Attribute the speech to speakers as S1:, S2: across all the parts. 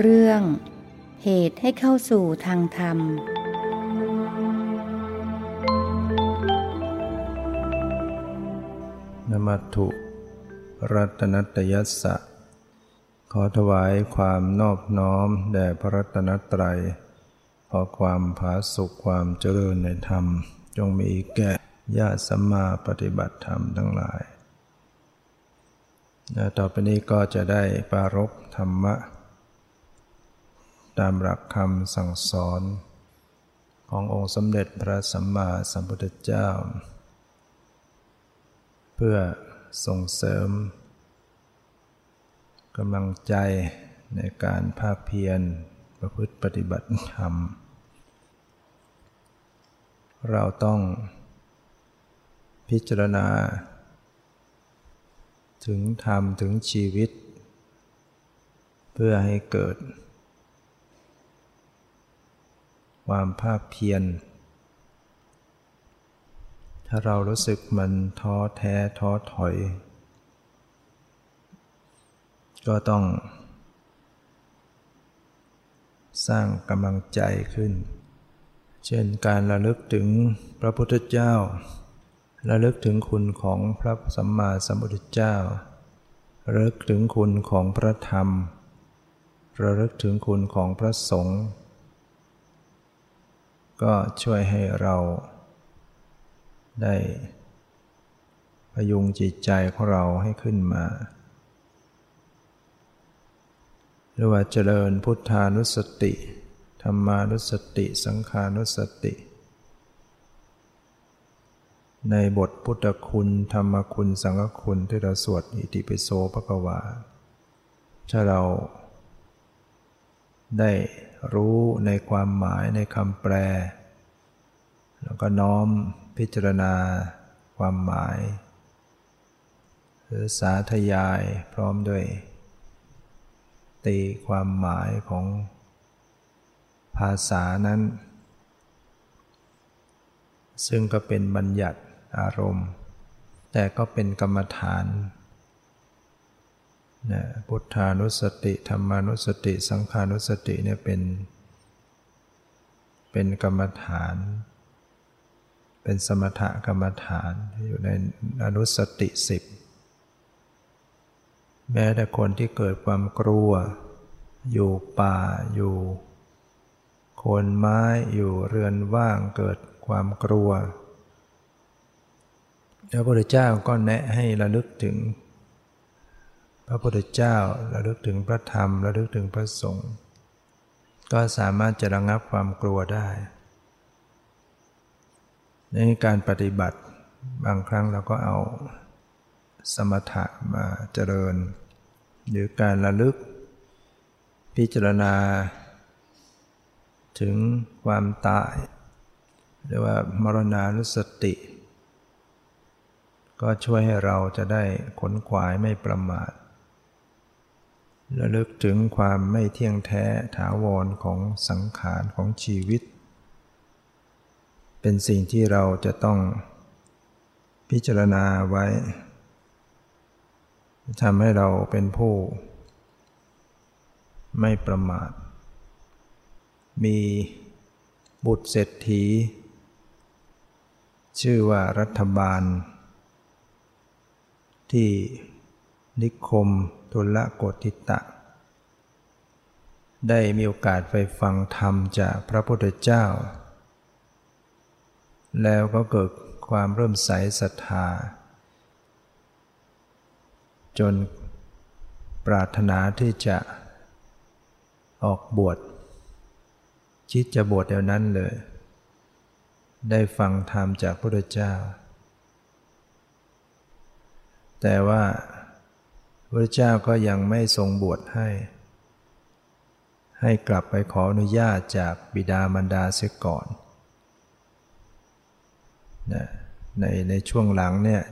S1: เรื่อง เหตุให้เข้าสู่ทางธรรม
S2: นมัตถุรัตนัตยัสสะ ขอถวายความนอบน้อม แด่พระรัตนตรัย ขอความผาสุขความเจริญในธรรม จงมีแก่ญาติสัมมาปฏิบัติธรรมทั้งหลาย ต่อไปนี้ก็จะได้ปารกธรรมะ ตามหลักคำสั่งสอน ขององค์สมเด็จพระสัมมาสัมพุทธเจ้า เพื่อส่งเสริมกำลังใจในการภาคเพียรประพฤติปฏิบัติธรรม เราต้องพิจารณา ถึงธรรมถึงชีวิต เพื่อให้เกิด ความภาคเพียร ถ้าเรารู้สึกมันท้อแท้ท้อถอย ก็ต้อง สร้างกำลังใจขึ้น เช่นการระลึกถึงพระพุทธเจ้า ระลึกถึงคุณของพระสัมมาสัมพุทธเจ้า ระลึกถึงคุณของพระธรรม ระลึกถึงคุณของพระสงฆ์ ก็ช่วยให้เราได้พยุงจิตใจของเราให้ขึ้นมา หรือว่าเจริญพุทธานุสติ ธรรมานุสติ สังขานุสติ ในบทพุทธคุณ ธรรมคุณ สังฆคุณที่เราสวดอิติปิโสภควาถ้าเราได้ รู้ในความหมายในคำแปล แล้วก็น้อมพิจารณาความหมาย หรือสาธยายพร้อมด้วย ตีความหมายของภาษานั้น ซึ่งก็เป็นบัญญัติอารมณ์ แต่ก็เป็นกรรมฐาน นะพุทธานุสติธรรมานุสติ สังขานุสติเนี่ยเป็น เป็นกรรมฐาน เป็นสมถกรรมฐานอยู่ในอนุสติสิบแม้แต่คนที่เกิดความกลัว อยู่ป่าอยู่โคนไม้อยู่เรือนว่างเกิดความกลัวพระพุทธเจ้าก็แนะให้ระลึกถึง พระพุทธเจ้าระลึกถึงพระธรรมระลึกถึงพระสงฆ์ก็สามารถจะระงับความกลัวได้ ในการปฏิบัติบางครั้งเราก็เอาสมถะมาเจริญ หรือการระลึกพิจารณา ถึงความตาย หรือว่ามรณานุสติ ก็ช่วยให้เราจะได้ขนขวายไม่ประมาท ระลึกถึงความไม่เที่ยงแท้ถาวรของสังขารของชีวิต เป็นสิ่งที่เราจะต้องพิจารณาไว้ทำให้เราเป็นผู้ ไม่ประมาท มีบุตรเศรษฐี ชื่อว่ารัฐบาล ที่ นิคมทุลโกติตะ ได้มีโอกาสไปฟังธรรมจากพระพุทธเจ้า แล้วก็เกิดความเริ่มใสศรัทธา จนปรารถนาที่จะออกบวชคิดจะบวชเดี๋ยวนั้นเลย ได้ฟังธรรมจากพระพุทธเจ้า แต่ว่า พระเจ้าก็ยังไม่ทรงบวชให้ ให้กลับไปขออนุญาตจากบิดามารดาเสียก่อนนะในในช่วงหลังเนี่ย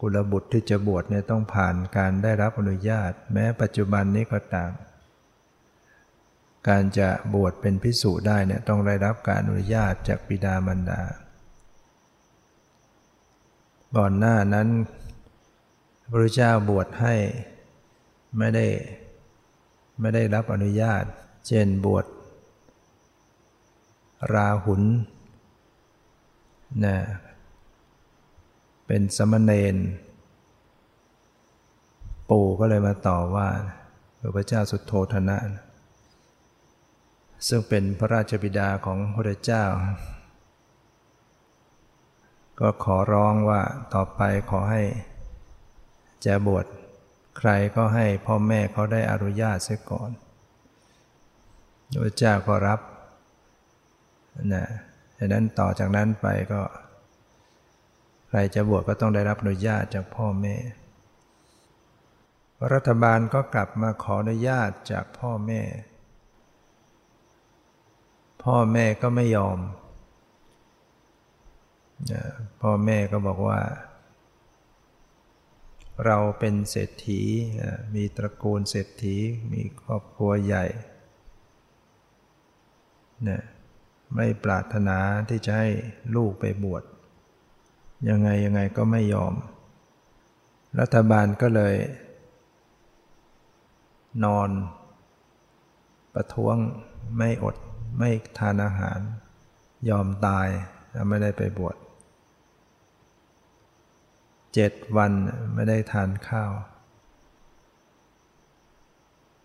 S2: กุลบุตรที่จะบวชเนี่ยต้องผ่านการได้รับอนุญาต แม้ปัจจุบันนี้ก็ตาม การจะบวชเป็นพิสูจได้เนี่ยต้องได้รับการอนุญาตจากบิดามารดาก่อนหน้านั้น พระพุทธเจ้าบวชให้ไม่ได้ไม่ได้รับอนุญาต เช่นบวชราหุลนะเป็นสมณเณรปู่ก็เลยมาต่อว่าพระเจ้าสุดโทธนะ ซึ่งเป็นพระราชบิดาของพระเจ้า ก็ขอร้องว่าต่อไปขอให้ จะบวชใครก็ให้พ่อแม่เขาได้อนุญาตเสียก่อนพระเจ้าก็รับนะดังนั้นต่อจากนั้นไปก็ ใครจะบวชก็ต้องได้รับอนุญาตจากพ่อแม่รัฐบาลก็กลับมาขออนุญาตจากพ่อแม่ พ่อแม่ก็ไม่ยอม พ่อแม่ก็บอกว่า เราเป็นเศรษฐีมีตระกูลเศรษฐีมีครอบครัวใหญ่นะไม่ปรารถนาที่จะให้ลูกไปบวชยังไงยังไงก็ไม่ยอม รัฐบาลก็เลย นอน ประท้วงไม่อดไม่ทานอาหาร ยอมตายไม่ได้ไปบวช เจ็ดวันไม่ได้ทานข้าว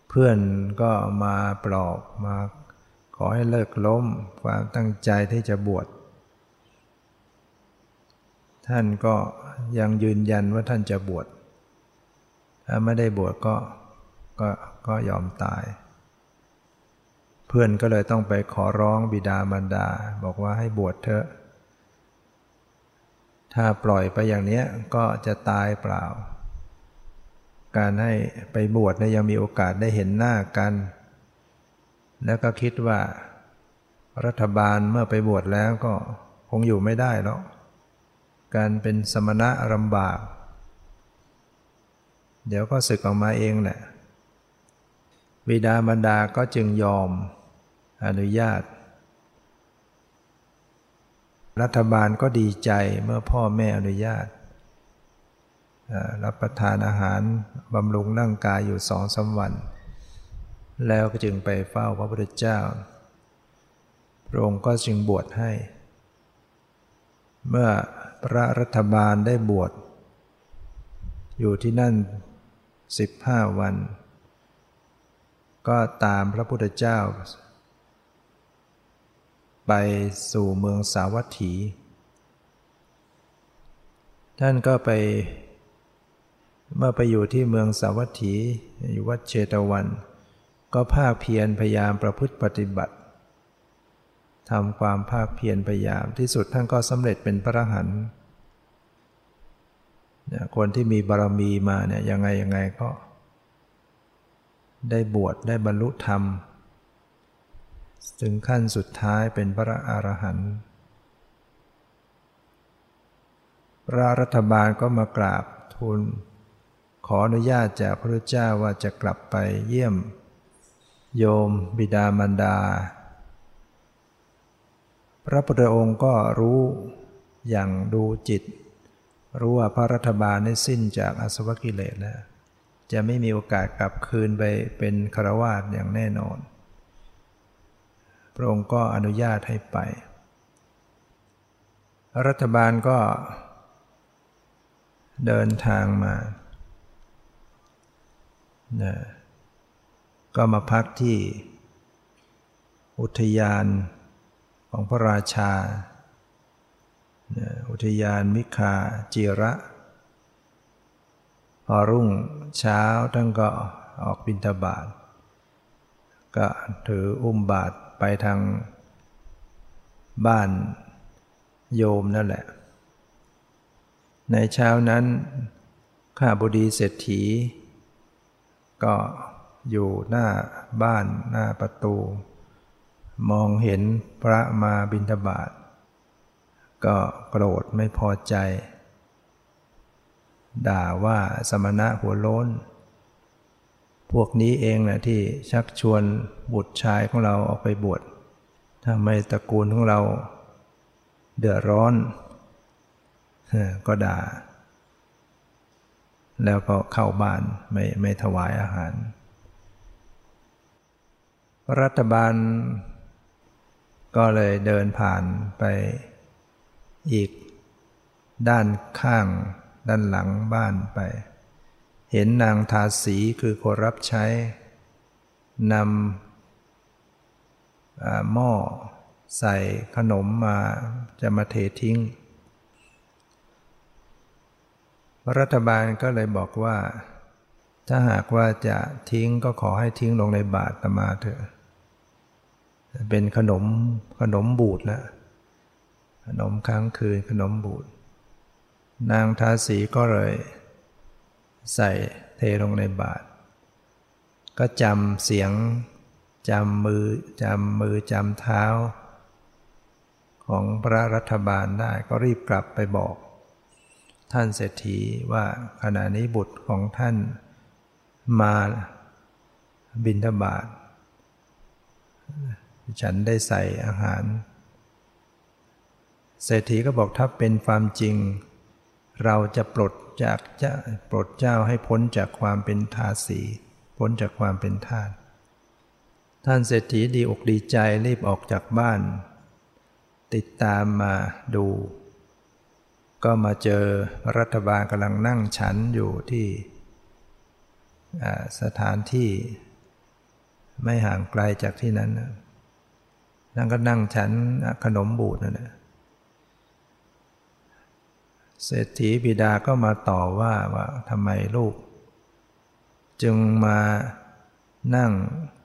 S2: เพื่อนก็มาปลอบมาขอให้เลิกล้มความตั้งใจที่จะบวช ท่านก็ยังยืนยันว่าท่านจะบวช ถ้าไม่ได้บวชก็ก็ก็ยอมตาย เพื่อนก็เลยต้องไปขอร้องบิดามารดา บอกว่าให้บวชเถอะ ถ้าปล่อยไปอย่างนี้ก็จะตายเปล่า การให้ไปบวชเนี่ยยังมีโอกาสได้เห็นหน้ากัน แล้วก็คิดว่า รัฐบาลเมื่อไปบวชแล้วก็คงอยู่ไม่ได้แล้วการเป็นสมณะลำบาก เดี๋ยวก็ศึกออกมาเองแหละบิดาบรรดาก็จึงยอมอนุญาต รัฐบาลก็ดีใจเมื่อพ่อแม่อนุญาต รับประทานอาหารบำรุงร่างกายอยู่สองสาวัน แล้วก็จึงไปเฝ้าพระพุทธเจ้า พระองค์ก็จึงบวชให้ เมื่อพระรัฐบาลได้บวช อยู่ที่นั่นสิบห้าวัน ก็ตามพระพุทธเจ้า ไปสู่เมืองสาวัตถี ท่านก็ไป เมื่อไปอยู่ที่เมืองสาวัตถี อยู่วัดเชตวัน ก็ภาคเพียรพยายามประพฤติปฏิบัติทำความภาคเพียรพยายามที่สุดท่านก็สำเร็จเป็นพระอรหันต์คนที่มีบารมีมาเนี่ยยังไงยังไงก็ ได้บวชได้บรรลุธรรม ถึงขั้นสุดท้ายเป็นพระอรหันต์พระรัฐบาลก็มากราบทูลขออนุญาตจากพระเจ้าว่าจะกลับไปเยี่ยม โยมบิดามารดา พระพุทธองค์ก็รู้อย่างดูจิต รู้ว่าพระรัฐบาลได้สิ้นจากอสวกิเลสแล้วจะไม่มีโอกาสกลับคืนไปเป็นคารวาสอย่างแน่นอน ระองค์ก็อนุญาตให้ไป รัฐบาลก็เดินทางมานะก็มาพักที่ อุทยานของพระราชา อุทยานมิคาจิระ พอรุ่งเช้าท่านก็ออกบิณฑบาตก็ถืออุ้มบาท ไปทางบ้านโยมนั่นแหละ ในเช้านั้น ข้าบดีเศรษฐี ก็อยู่หน้าบ้านหน้าประตู มองเห็นพระมาบิณฑบาตก็โกรธไม่พอใจ ด่าว่าสมณะหัวโล้น พวกนี้เองนะที่ชักชวนบุตรชายของเราออกไปบวชทำไมตระกูลของเราเดือดร้อนก็ด่า แล้วก็เข้าบ้านไม่ไม่ถวายอาหาร รัฐบาล ก็เลยเดินผ่านไปอีก ด้านข้าง ด้านหลังบ้านไป เห็นนางทาสีคือคนรับใช้นำหม้อใส่ขนมมาจะมาเททิ้ง รัฐบาลก็เลยบอกว่า ถ้าหากว่าจะทิ้งก็ขอให้ทิ้งลงในบาตรตมาเถอะ เป็นขนมขนมบูดแล้วขนมค้างคืนขนมบูด นางทาสีก็เลย ใส่เทลงในบาตรก็จำเสียงจำมือจำมือจำเท้า ของพระรัฐบาลได้ก็รีบกลับไปบอก ท่านเศรษฐีว่าขณะนี้บุตรของท่านมาบินทบาทฉันได้ใส่อาหาร เศรษฐีก็บอกถ้าเป็นความจริง เราจะปลดจากจะปลดเจ้าให้พ้นจากความเป็นทาสีพ้นจากความเป็นทาสท่านเศรษฐีดีอกดีใจรีบออกจากบ้าน ติดตามมาดู ก็มาเจอรัฐบาลกำลังนั่งฉันอยู่ที่สถานที่ ไม่ห่างไกลจากที่นั้นนั่งก็นั่งฉันขนมบูดนั่นแหละ เศรษฐีบิดาก็มาต่อว่าว่าทำไมลูก จึงมานั่ง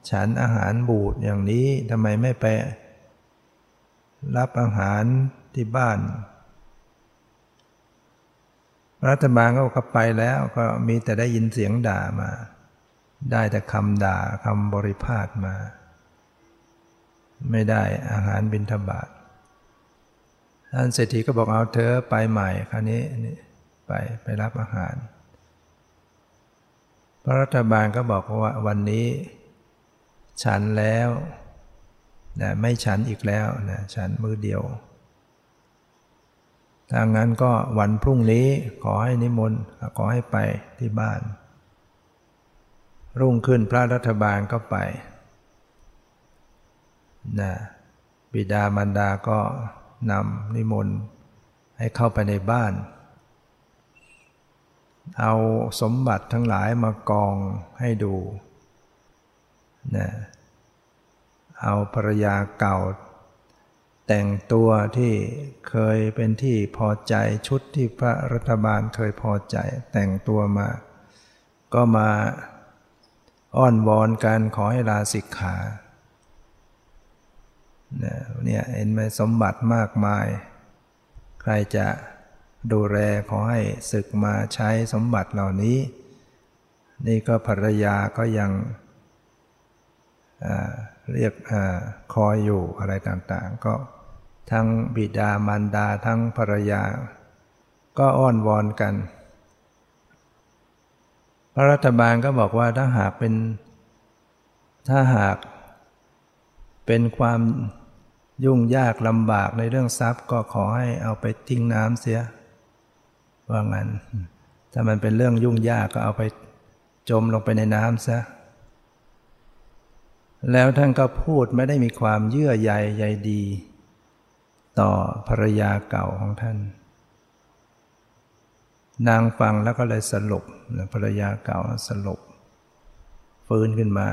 S2: ฉันอาหารบูดอย่างนี้ทำไมไม่ไปรับอาหารที่บ้าน รัฐบาลก็เข้าไปแล้วก็มีแต่ได้ยินเสียงด่ามา ได้แต่คำด่าคำบริพาทมา ไม่ได้อาหารบิณฑบาต ท่านเศรษฐีก็บอกเอาเธอไปใหม่คราวนี้ไปไปรับอาหาร พระรัฐบาลก็บอกว่าวันนี้ ฉันแล้วนะไม่ฉันอีกแล้วนะฉันมือเดียวถ้างั้นก็วันพรุ่งนี้ขอให้นิมนต์ขอให้ไปที่บ้าน รุ่งขึ้นพระรัฐบาลก็ไปนะบิดามารดาก็ นำนิมนต์ให้เข้าไปในบ้าน เอาสมบัติทั้งหลายมากองให้ดูนะเอาภรรยาเก่า แต่งตัวที่เคยเป็นที่พอใจชุดที่พระรัฐบาลเคยพอใจ แต่งตัวมา ก็มาอ้อนวอนกันขอให้ลาสิกขา เนี่ยเห็นไหมสมบัติมากมาย ใครจะดูแลขอให้ศึกมาใช้สมบัติเหล่านี้ นี่ก็ภรรยาก็ยังเรียกอคอยอยู่อะไรต่างๆ ก็ทั้งบิดามารดาทั้งภรรยา ก็อ้อนวอนกัน พระรัฐบาลก็บอกว่าถ้าหากเป็นถ้าหากเป็นความ ยุ่งยากลำบากในเรื่องทรัพย์ก็ขอให้เอาไปทิ้งน้ำเสีย ว่างั้น ถ้ามันเป็นเรื่องยุ่งยากก็เอาไปจมลงไปในน้ำซะ แล้วท่านก็พูดไม่ได้มีความเยื่อใยใยดี ต่อภรรยาเก่าของท่าน นางฟังแล้วก็เลยสลบภรรยาเก่าสลบฟื้นขึ้นมา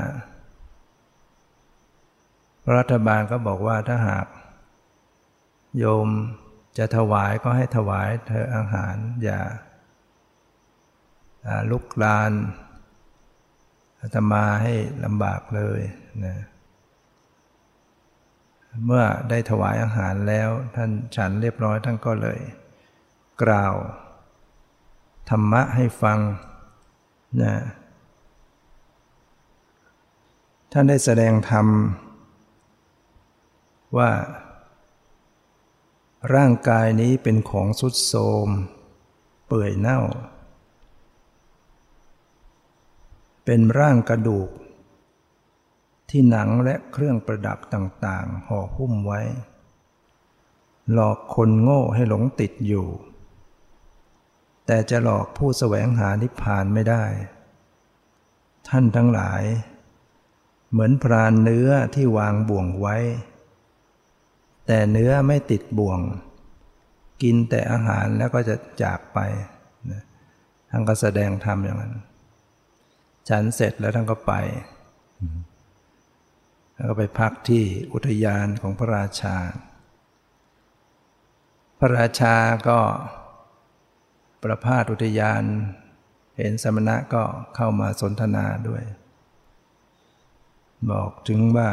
S2: รัฐบาลก็บอกว่าถ้าหาก โยมจะถวายก็ให้ถวายเธออาหาร อย่าลุกลานอาตมาให้ลำบากเลยนะเมื่อได้ถวายอาหารแล้วท่านฉันเรียบร้อยท่านก็เลย กล่าว ธรรมะให้ฟังนะท่านได้แสดงธรรม ว่า ร่างกายนี้เป็นของสุดโทมเปื่อยเน่า เป็นร่างกระดูก ที่หนังและเครื่องประดับต่างๆห่อหุ้มไว้ หลอกคนโง่ให้หลงติดอยู่ แต่จะหลอกผู้แสวงหานิพพานไม่ได้ ท่านทั้งหลายเหมือนพรานเนื้อที่วางบ่วงไว้ แต่เนื้อไม่ติดบ่วง กินแต่อาหารแล้วก็จะจากไปท่านก็แสดงธรรมอย่างนั้น ฉันเสร็จแล้วท่านก็ไป แล้วก็ไปพักที่อุทยานของพระราชา พระราชาก็ประพาสอุทยาน เห็นสมณะก็เข้ามาสนทนาด้วย บอกถึงว่า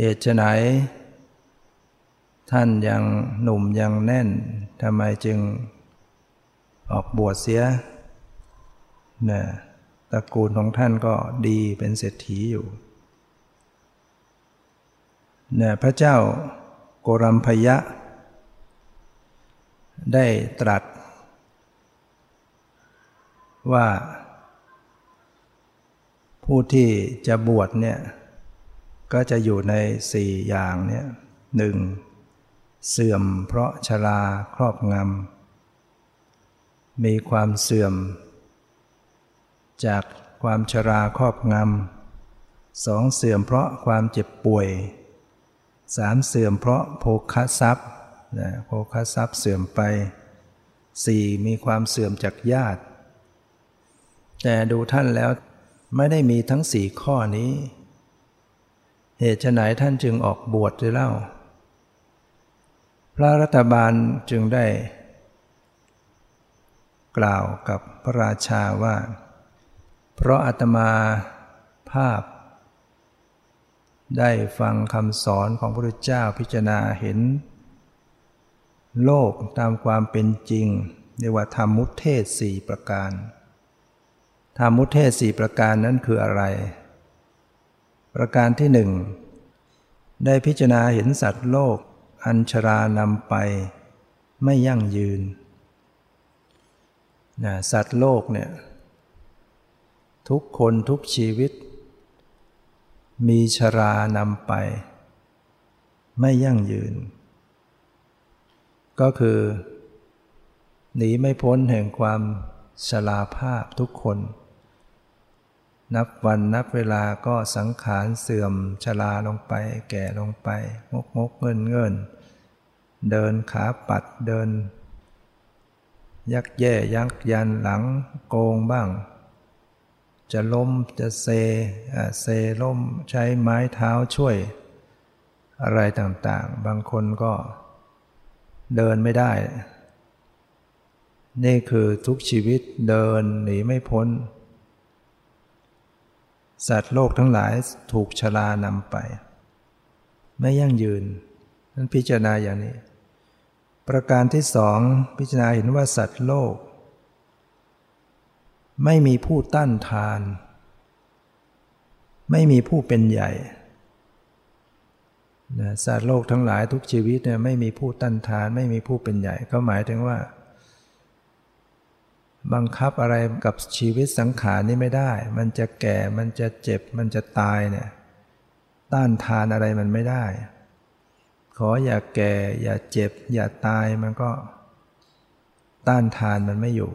S2: เหตุไหน ท่านยังหนุ่มยังแน่นทำไมจึงออกบวชเสียนะตระกูลของท่านก็ดีเป็นเศรษฐีอยู่เนี่ยพระเจ้าโกรัมพยะ ได้ตรัส ว่า ผู้ที่จะบวชเนี่ย ก็จะอยู่ในสี่อย่างเนี่ยหนึ่งเสื่อมเพราะชราครอบงำ มีความเสื่อม จากความชราครอบงำสองเสื่อมเพราะความเจ็บป่วยสามเสื่อมเพราะโภคทรัพย์นะโภคทรัพย์เสื่อมไปสี่มีความเสื่อมจากญาติ แต่ดูท่านแล้วไม่ได้มีทั้งสี่ข้อนี้ เหตุไหนท่านจึงออกบวชจะเล่า พระรัฐบาลจึงได้ กล่าวกับพระราชาว่า เพราะอาตมาภาพ ได้ฟังคำสอนของพระพุทธเจ้าพิจารณาเห็น โลกตามความเป็นจริงเรียกว่าธรรมมุทเทศสี่ประการธรรมมุทเทศสี่ประการนั้นคืออะไร ประการที่หนึ่งได้พิจารณาเห็นสัตว์โลก อัญชรานำไป ไม่ยั่งยืนนะสัตว์โลกเนี่ยทุกคนทุกชีวิต มีชรานำไป ไม่ยั่งยืน ก็คือ หนีไม่พ้นแห่งความชราภาพทุกคน นับวันนับเวลาก็สังขารเสื่อมชราลงไป แก่ลงไป งกงกเงินเงินเดินขาปัดเดิน ยักแย่ยักยันหลังโกงบ้าง จะล้มจะเซเซล้มใช้ไม้เท้าช่วย อะไรต่างๆ บางคนก็เดินไม่ได้ นี่คือทุกชีวิตเดินหนีไม่พ้น สัตว์โลกทั้งหลายถูกชรานำไป ไม่ยั่งยืน นั้นพิจารณาอย่างนี้ ประการที่สองพิจารณาเห็นว่าสัตว์โลก ไม่มีผู้ต้านทาน ไม่มีผู้เป็นใหญ่นะสัตว์โลกทั้งหลายทุกชีวิตเนี่ยไม่มีผู้ต้านทาน ไม่มีผู้เป็นใหญ่ ก็หมายถึงว่า บังคับอะไรกับชีวิตสังขารนี่ไม่ได้ มันจะแก่ มันจะเจ็บ มันจะตายเนี่ย ต้านทานอะไรมันไม่ได้ ขออย่าแก่ อย่าเจ็บ อย่าตายมันก็ ต้านทานมันไม่อยู่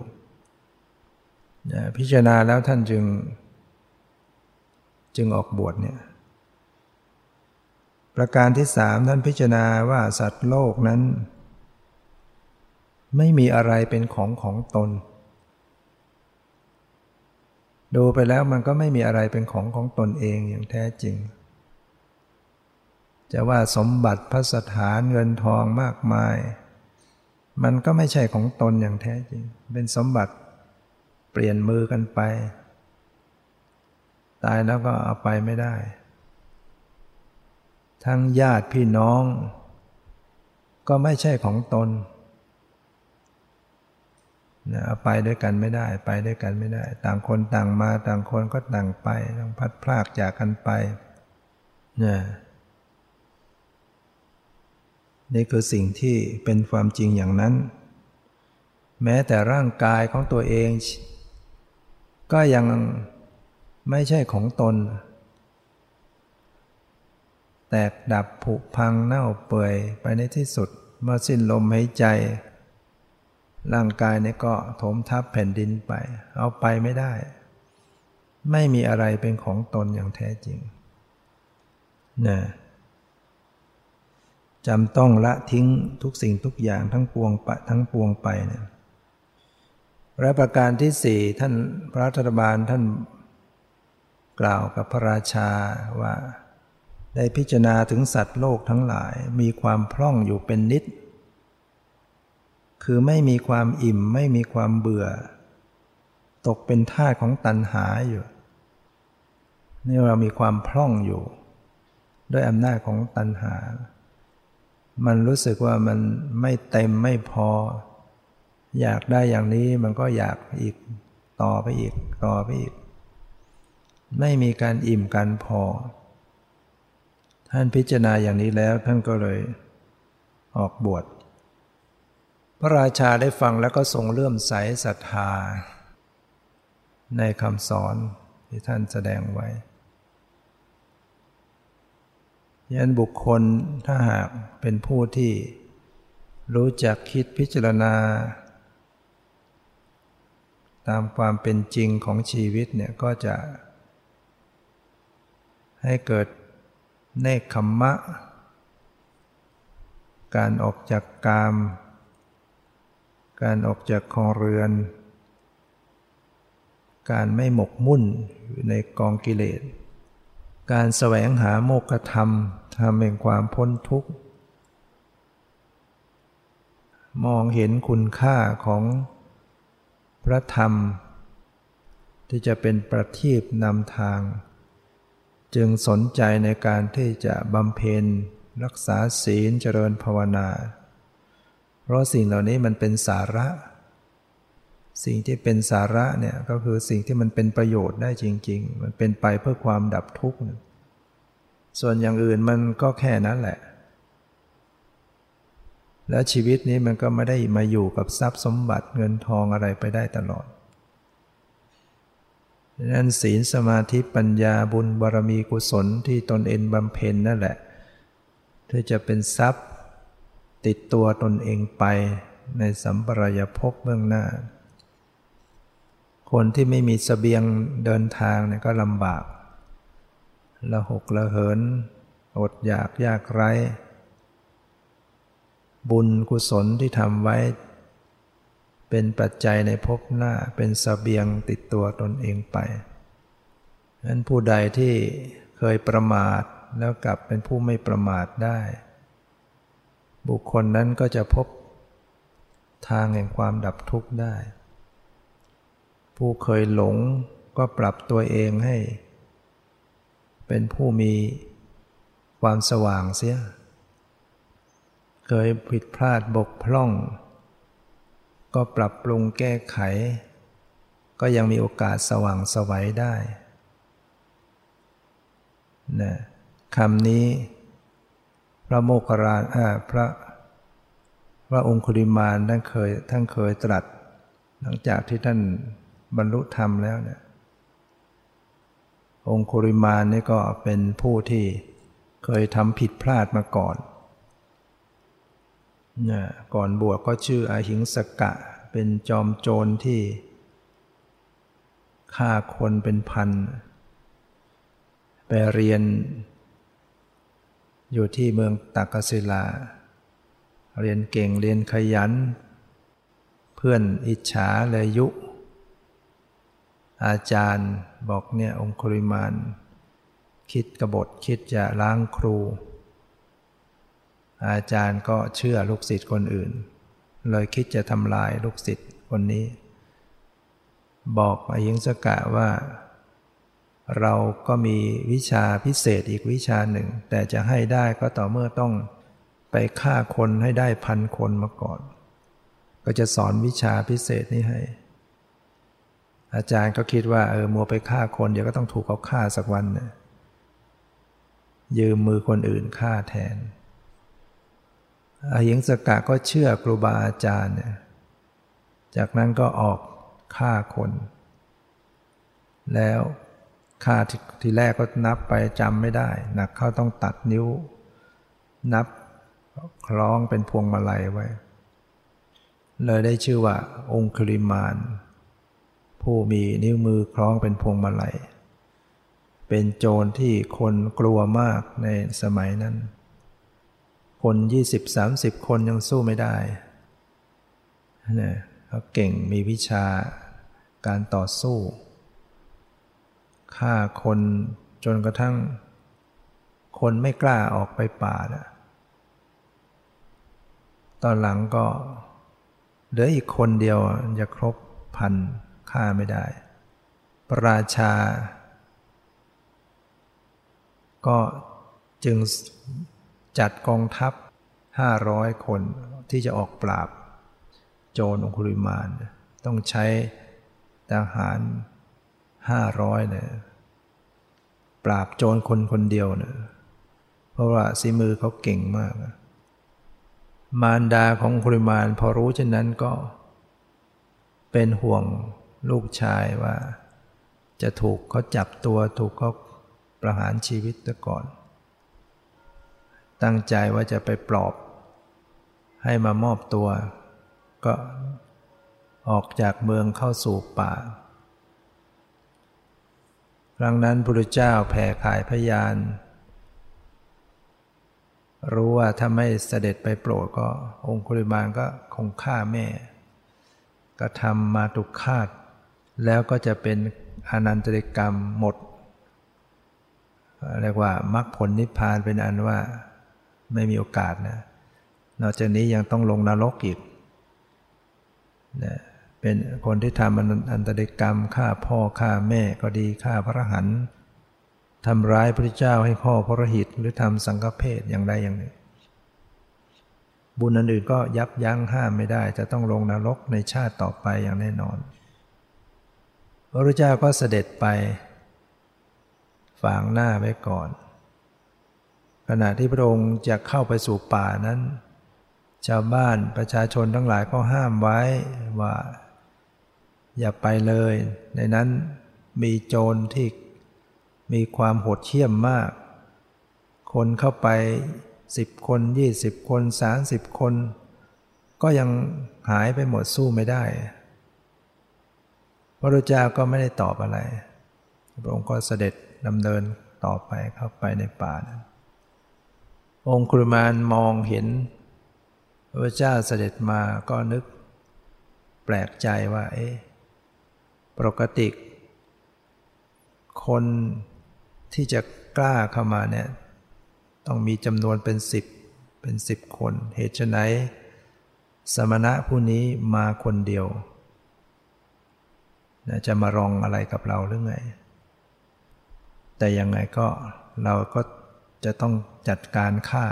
S2: พิจารณาแล้วท่านจึง จึงออกบวชเนี่ย ประการที่สามท่านพิจารณาว่าสัตว์โลกนั้น ไม่มีอะไรเป็นของของตน ดูไปแล้วมันก็ไม่มีอะไรเป็นของของตนเองอย่างแท้จริง จะว่าสมบัติพระสถานเงินทองมากมาย มันก็ไม่ใช่ของตนอย่างแท้จริง เป็นสมบัติเปลี่ยนมือกันไป ตายแล้วก็เอาไปไม่ได้ ทั้งญาติพี่น้อง ก็ไม่ใช่ของตน เอาไปด้วยกันไม่ได้ไปด้วยกันไม่ได้ ต่างคนต่างมาต่างคนก็ต่างไปต้องพัดพลากจากกันไปเนี่ยนี่คือสิ่งที่เป็นความจริงอย่างนั้น แม้แต่ร่างกายของตัวเอง ก็ยังไม่ใช่ของตน แตกดับผุพังเน่าเปื่อยไปในที่สุดเมื่อสิ้นลมหายใจ ร่างกายนี่ก็ถมทับแผ่นดินไป เอาไปไม่ได้ ไม่มีอะไรเป็นของตนอย่างแท้จริงนะจำต้องละทิ้งทุกสิ่งทุกอย่างทั้งปวงปะทั้งปวงไปเนี่ยและประการที่สี่ท่านพระธรบาลท่านกล่าวกับพระราชาว่า ได้พิจารณาถึงสัตว์โลกทั้งหลายมีความพร่องอยู่เป็นนิด คือไม่มีความอิ่มไม่มีความเบื่อ ตกเป็นท่าของตันหาอยู่นี่เรามีความพร่องอยู่ ด้วยอำนาจของตันหา มันรู้สึกว่ามันไม่เต็มไม่พอ อยากได้อย่างนี้มันก็อยากอีกต่อไปอีกต่อไปอีก ไม่มีการอิ่มกันพอ ท่านพิจารณาอย่างนี้แล้วท่านก็เลยออกบวช ระราชาได้ฟังแล้วก็ทรงเลื่อมใสศรัทธา ในคำสอนที่ท่านแสดงไว้ยันบุคคลถ้าหากเป็นผู้ที่รู้จักคิดพิจารณา ตามความเป็นจริงของชีวิตเนี่ยก็จะ ให้เกิดเนคขมมะ การออกจากกาม การออกจากคองเรือน การไม่หมกมุ่นอยู่ในกองกิเลส การแสวงหาโมกขธรรมทำเป็นความพ้นทุกข์ มองเห็นคุณค่าของพระธรรม ที่จะเป็นประทีปนำทาง จึงสนใจในการที่จะบำเพ็ญรักษาศีลเจริญภาวนา เพราะสิ่งเหล่านี้มันเป็นสาระ สิ่งที่เป็นสาระเนี่ยก็คือสิ่งที่มันเป็นประโยชน์ได้จริง ๆ มันเป็นไปเพื่อความดับทุกข์ ส่วนอย่างอื่นมันก็แค่นั้นแหละ แล้วชีวิตนี้มันก็ไม่ได้มาอยู่กับทรัพย์สมบัติเงินทองอะไรไปได้ตลอดดังนั้นศีลสมาธิปัญญาบุญบารมีกุศลที่ตนเองบำเพ็ญนั่นแหละที่จะเป็นทรัพย์ ติดตัวตนเองไปในสัมปรายภพเบื้องหน้า คนที่ไม่มีสเสบียงเดินทางเนี่ยก็ลำบาก ละหกละเหิน อดอยากยากไร้ บุญกุศลที่ทำไว้ เป็นปัจจัยในภพหน้าเป็นสเสบียงติดตัวตนเองไปนั้นผู้ใดที่เคยประมาทแล้วกลับเป็นผู้ไม่ประมาทได้ บุคคลนั้นก็จะพบทางแห่งความดับทุกข์ได้ ผู้เคยหลงก็ปรับตัวเองให้ เป็นผู้มีความสว่างเสีย เคยผิดพลาดบกพร่อง ก็ปรับปรุงแก้ไข ก็ยังมีโอกาสสว่างสวัยได้นะคำนี้ พระโมคคารานพระพระองคุริมานท่านเคยท่านเคยตรัส หลังจากที่ท่านบรรลุธรรมแล้วเนี่ยองคุริมานนี่ก็เป็นผู้ที่เคยทำผิดพลาดมาก่อนเนี่ยก่อนบวชก็ชื่ออาหิงสกะ เป็นจอมโจรที่ฆ่าคนเป็นพัน ไปเรียน อยู่ที่เมืองตักกศิลา เรียนเก่งเรียนขยัน เพื่อนอิจฉาเลยยุ อาจารย์บอกเนี่ยองคุริมานคิดกบฏคิดจะล้างครู อาจารย์ก็เชื่อลูกศิษย์คนอื่น เลยคิดจะทำลายลูกศิษย์คนนี้ บอกอายิงสกะว่า เราก็มีวิชาพิเศษอีกวิชาหนึ่ง แต่จะให้ได้ก็ต่อเมื่อต้องไปฆ่าคนให้ได้พันคนมาก่อน ก็จะสอนวิชาพิเศษนี้ให้ อาจารย์ก็คิดว่าเออมัวไปฆ่าคนเดี๋ยวก็ต้องถูกเขาฆ่าสักวันเนี่ยยืมมือคนอื่นฆ่าแทนอาหิงสกะก็เชื่อครูบาอาจารย์เนี่ยจากนั้นก็ออกฆ่าคน แล้ว ฆ่าททีแรกก็นับไปจำไม่ได้ หนักเขาต้องตัดนิ้ว นับคล้องเป็นพวงมาลัยไว้ เลยได้ชื่อว่า องคุริมาน ผู้มีนิ้วมือคล้องเป็นพวงมาลัย เป็นโจรที่คนกลัวมากในสมัยนั้น คนยี่สิบสามสิบคนยังสู้ไม่ได้เนี่ยเขาเก่งมีวิชาการต่อสู้ ฆ่าคนจนกระทั่ง คนไม่กล้าออกไปป่านะตอนหลังก็ เหลืออีกคนเดียวจะครบพันฆ่าไม่ได้พระราชา ก็จึงจัดกองทัพห้าร้อยคนที่จะออกปราบ โจรองคุริมาน ต้องใช้ทหาร ห้าร้อยเนี่ยปราบโจรคนคนเดียวเนี่ยเพราะว่าสีมือเขาเก่งมาก มารดาของคุริมานพอรู้เช่นนั้นก็ เป็นห่วงลูกชายว่า จะถูกเขาจับตัวถูกเขาประหารชีวิตซะก่อน ตั้งใจว่าจะไปปลอบ ให้มามอบตัว ก็ออกจากเมืองเข้าสู่ป่า รั้งนั้นพระเจ้าแผ่ขายพยาน รู้ว่าถ้าไม่เสด็จไปโปรดก็องคุริมานก็คงฆ่าแม่ กระทำมาตุคาต แล้วก็จะเป็นอนันตริกรรมหมด เรียกว่ามรรคผลนิพพานเป็นอันว่าไม่มีโอกาสนะ นอกจากนี้ยังต้องลงนรกอีกนะ เป็นคนที่ทำอันตริกรรมฆ่าพ่อฆ่าแม่ก็ดีฆ่าพระหันทำร้ายพระเจ้าให้ข้อพระหิตหรือทำสังฆเพศอย่างใดอย่างหนึ่ง บุญอันอื่นก็ยับยั้งห้ามไม่ได้ จะต้องลงนรกในชาติต่อไปอย่างแน่นอน พระเจ้าก็เสด็จไปฝางหน้าไว้ก่อน ขณะที่พระองค์จะเข้าไปสู่ป่านั้น ชาวบ้านประชาชนทั้งหลายก็ห้ามไว้ว่า อย่าไปเลย ในนั้นมีโจรที่มีความโหดเหี้ยมมาก คนเข้าไปสิบคนยี่สิบคนสามสิบคน ก็ยังหายไปหมดสู้ไม่ได้ พระรูเจ้าก็ไม่ได้ตอบอะไร พระองค์ก็เสด็จดำเนินต่อไปเข้าไปในป่านั้นองคุรมานมองเห็น พระเจ้าเสด็จมาก็นึก แปลกใจว่า เอ๊ะ ปกติ คนที่จะกล้าเข้ามาเนี่ยต้องมีจำนวนเป็นสิบเป็นสิบคน เหตุไนสมณะผู้นี้มาคนเดียวจะมารองอะไรกับเราหรือไง แต่ยังไงก็เราก็จะต้องจัดการฆ่า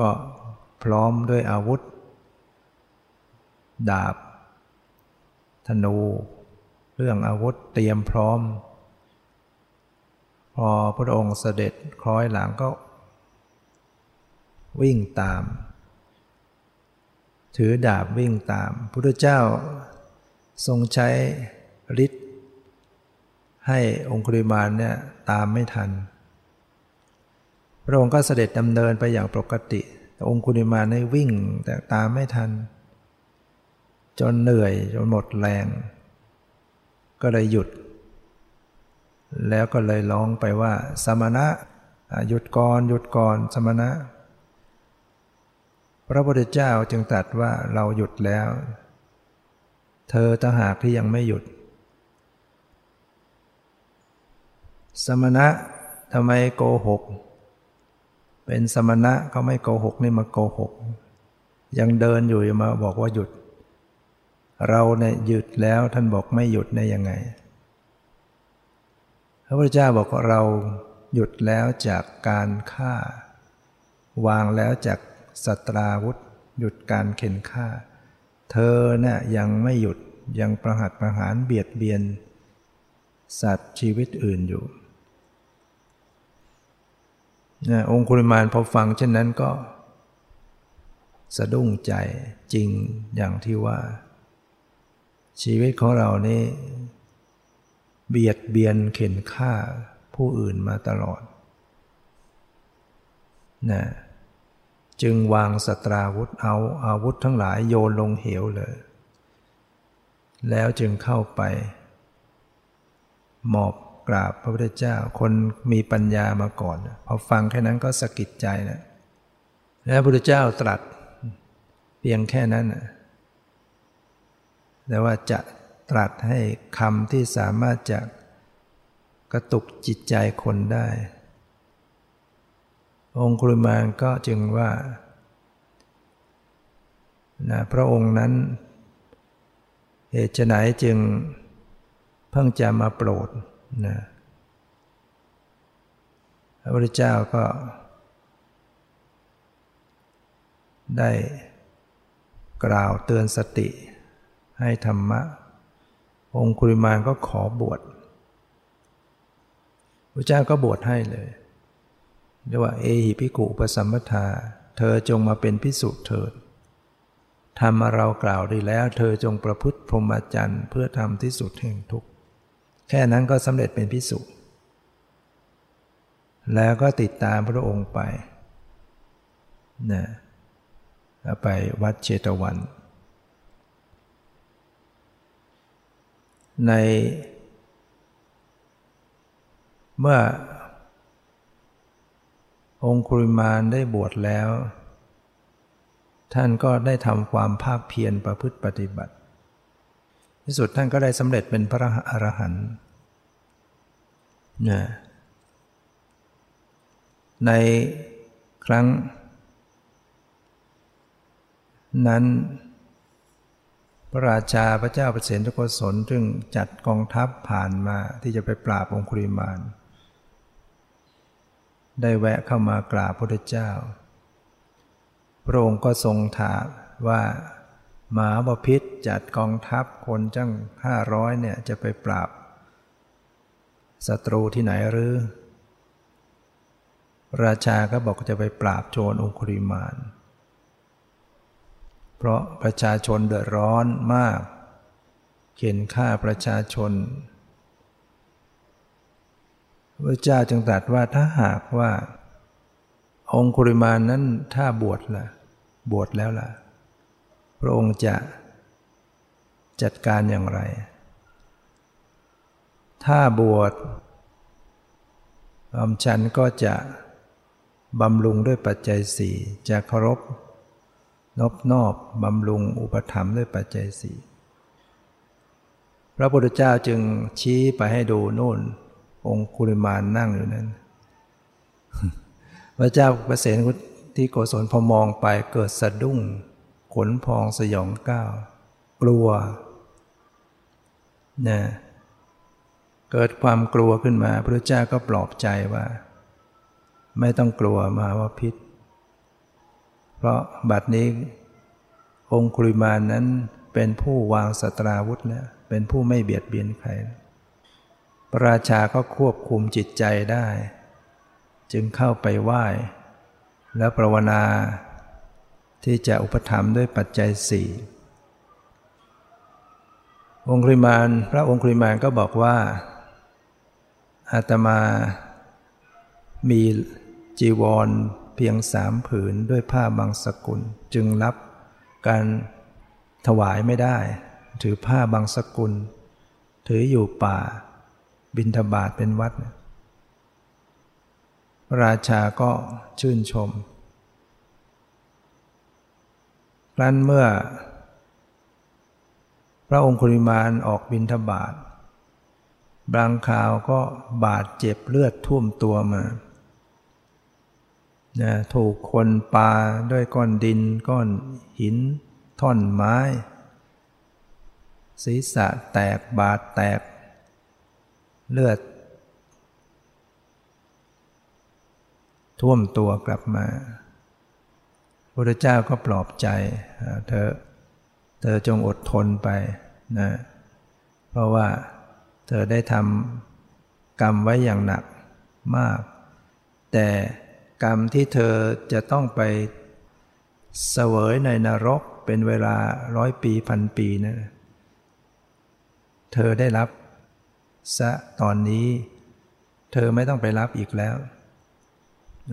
S2: ก็พร้อมด้วยอาวุธ ดาบ ธนู เรื่องอาวุธเตรียมพร้อม พอพระองค์เสด็จคล้อยหลังก็ วิ่งตาม ถือดาบวิ่งตามพุทธเจ้าทรงใช้ฤทธิ์ให้องคุริมานเนี่ยตามไม่ทัน พระองค์ก็เสด็จดำเนินไปอย่างปกติ แต่องคุริมานให้วิ่งแต่ตามไม่ทัน จนเหนื่อยจนหมดแรง ก็เลยหยุด แล้วก็เลยร้องไปว่า สมณะหยุดก่อนหยุดก่อนสมณะ พระพุทธเจ้าจึงตรัสว่าเราหยุดแล้ว เธอต่างหากที่ยังไม่หยุด สมณะทำไมโกหก เป็นสมณะก็ไม่โกหกนี่มาโกหก ยังเดินอยู่มาบอกว่าหยุด เราเนี่ยหยุดแล้วท่านบอกไม่หยุดได้ยังไง พระพุทธเจ้าบอกว่าเราหยุดแล้วจากการฆ่า วางแล้วจากสัตราวุธ หยุดการเข็นฆ่า เธอเนี่ยยังไม่หยุดยังประหัตประหารเบียดเบียน สัตว์ชีวิตอื่นอยู่นะองคุริมานพอฟังเช่นนั้นก็ สะดุ้งใจจริงอย่างที่ว่า ชีวิตของเรานี่เบียดเบียนเข็นฆ่าผู้อื่นมาตลอดนะจึงวางสตราวุธเอาอาวุธทั้งหลายโยนลงเหวเลย แล้วจึงเข้าไป หมอบกราบพระพุทธเจ้า คนมีปัญญามาก่อน พอฟังแค่นั้นก็สะกิดใจนะแล้วพระพุทธเจ้าตรัส เพียงแค่นั้น แต่ว่าจะตรัสให้คำที่สามารถจะกระตุกจิตใจคนได้ องคุลิมานก็จึงว่านะพระองค์นั้น เหตุไหนจึงเพิ่งจะมาโปรดนะพระพุทธเจ้าก็ ได้กล่าวเตือนสติ ให้ธรรมะ องคุริมานก็ขอบวชพระเจ้าก็บวชให้เลยเรียกว่าเอหิพิกุปสัมปทา เธอจงมาเป็นพิสุเถิดทำมาเรากล่าวดีแล้ว เธอจงประพฤติพรหมจรรย์เพื่อทำที่สุดแห่งทุกข์แค่นั้นก็สำเร็จเป็นพิสุแล้วก็ติดตามพระองค์ไปนะไปวัดเชตวัน ใน เมื่อ องคุริมานได้บวชแล้ว ท่านก็ได้ทำความภาคเพียรประพฤติปฏิบัติ ที่สุดท่านก็ได้สำเร็จเป็นพระอรหันต์นะในครั้งนั้น พระราชาพระเจ้าประเสนทุกศลจึงจัดกองทัพผ่านมาที่จะไปปราบองคุริมาน ได้แวะเข้ามากราบพระพุทธเจ้า พระองค์ก็ทรงถามว่าหมาบพิษจัดกองทัพคนจังห้าร้อยเนี่ยจะไปปราบศัตรูที่ไหนหรือ ราชาก็บอกจะไปปราบโจรองคุริมาน เพราะประชาชนเดือดร้อนมาก เข็นฆ่าประชาชนพระเจ้าจึงตรัสว่าถ้าหากว่า องคุริมานนั้นถ้าบวชละ่ะ บวชแล้วล่ะ พระองค์จะจัดการอย่างไร ถ้าบวชอมฉันก็จะบำรุงด้วยปัจจัยสี่จะเคารพ นอบนอบบำรุงอุปถัมภ์ด้วยปัจจัยสี่พระพุทธเจ้าจึงชี้ไปให้ดูโน่น องคุลิมานนั่งอยู่นั้น พระเจ้าประเสนที่โกศลพอมองไปเกิดสะดุ้ง ขนพองสยองก้าวกลัวนะเกิดความกลัวขึ้นมา พระเจ้าก็ปลอบใจว่า ไม่ต้องกลัวมาว่าพิษ เพราะบัดนี้องคุริมานนั้นเป็นผู้วางสตราวุธแล้ว เป็นผู้ไม่เบียดเบียนใคร พระราชาก็ควบคุมจิตใจได้ จึงเข้าไปไหว้ แล้วประวนาที่จะอุปถัมภ์ด้วยปัจจัยสี่องคุริมานพระองคุริมานก็บอกว่า อาตมามีจีวร เพียงสามผืนด้วยผ้าบางสกุล จึงรับการถวายไม่ได้ ถือผ้าบางสกุล ถืออยู่ป่า บินทบาทเป็นวัด ราชาก็ชื่นชมครั้นเมื่อ พระองคุริมานออกบินทบาทบางข่าวก็บาดเจ็บเลือดท่วมตัวมา นะถูกคนปาด้วยก้อนดิน ก้อนหิน ท่อนไม้ ศีรษะแตกบาดแตก เลือด ท่วมตัวกลับมาพระเจ้าก็ปลอบใจเธอ เธอจงอดทนไปนะเพราะว่าเธอได้ทำกรรมไว้อย่างหนักมาก แต่ กรรมที่เธอจะต้องไปเสวยในนรกเป็นเวลาร้อยปีพันปีนะ เธอได้รับซะตอนนี้ เธอไม่ต้องไปรับอีกแล้ว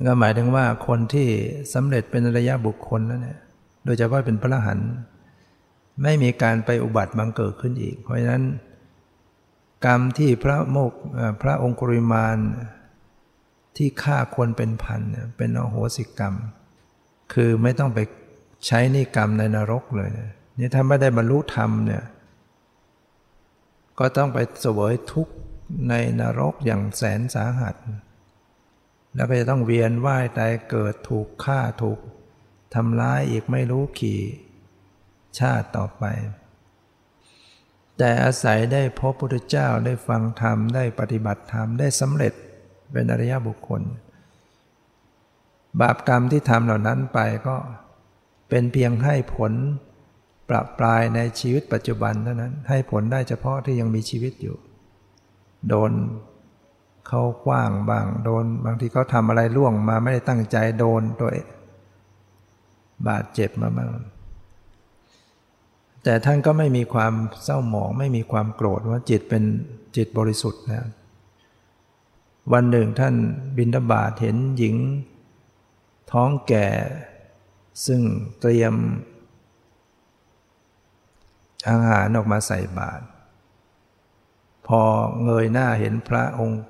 S2: ก็หมายถึงว่าคนที่สำเร็จเป็นระยะบุคคลแล้วเนี่ย โดยเฉพาะเป็นพระหันไม่มีการไปอุบัติบังเกิดขึ้นอีก เพราะฉะนั้น กรรมที่พระโมกพระองคุริมาน ที่ฆ่าคนเป็นพันเนี่ยเป็นอโหสิกรรม คือไม่ต้องไปใช้นิกรรมในนรกเลยนี่ถ้าไม่ได้บรรลุธรรมเนี่ยก็ต้องไปเสวยทุกข์ในนรกอย่างแสนสาหัส แล้วก็จะต้องเวียนว่ายตายเกิดถูกฆ่าถูกทำร้ายอีกไม่รู้กี่ ชาติต่อไป แต่อาศัยได้พบพุทธเจ้าได้ฟังธรรมได้ปฏิบัติธรรมได้สำเร็จ เป็นอริยบุคคล บาปกรรมที่ทำเหล่านั้นไปก็เป็นเพียงให้ผลประปรายในชีวิตปัจจุบันเท่านั้น ให้ผลได้เฉพาะที่ยังมีชีวิตอยู่ โดนเขากว้างบางโดน บางทีเขาทำอะไรล่วงมาไม่ได้ตั้งใจโดนตัวบาดเจ็บมาบ้างแต่ท่านก็ไม่มีความเศร้าหมอง ไม่มีความโกรธว่าจิตเป็นจิตบริสุทธิ์นะ วันหนึ่งท่านบินทบาทเห็นหญิง ท้องแก่ ซึ่งเตรียม อาหารออกมาใส่บาตรพอเงยหน้าเห็นพระองค์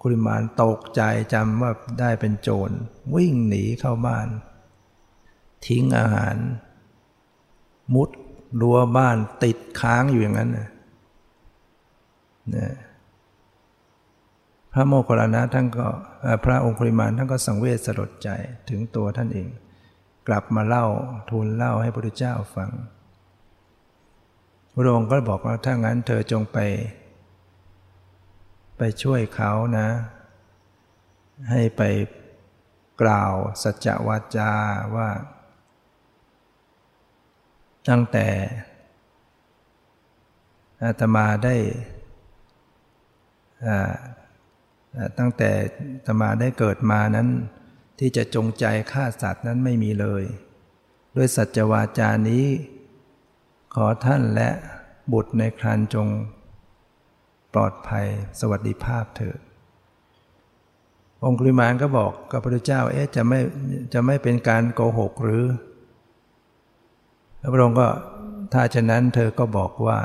S2: คุริมานตกใจจำว่าได้เป็นโจร วิ่งหนีเข้าบ้าน ทิ้งอาหาร มุดรั้วบ้านติดค้างอยู่อย่างนั้นนะ พระโมคคัลลานะท่านก็พระองค์ปริมาณท่านก็สังเวชสลดใจถึงตัวท่านเอง กลับมาเล่าทูลเล่าให้พระพุทธเจ้าฟังพระองค์ก็บอกว่าถ้างั้นเธอจงไป ไปช่วยเขานะ ให้ไปกล่าวสัจวาจาว่า ตั้งแต่อาตมาได้ ตั้งแต่ตมาได้เกิดมานั้น ที่จะจงใจฆ่าสัตว์นั้นไม่มีเลย ด้วยสัจวาจานี้ ขอท่านและบุตรในครันจง ปลอดภัยสวัสดิภาพเถิดองคุลิมานก็บอกกับพระพุทธเจ้าเอ๊ะจะไม่จะไม่เป็นการโกหกหรือพระองค์ก็ถ้าฉะนั้นเธอก็บอกว่า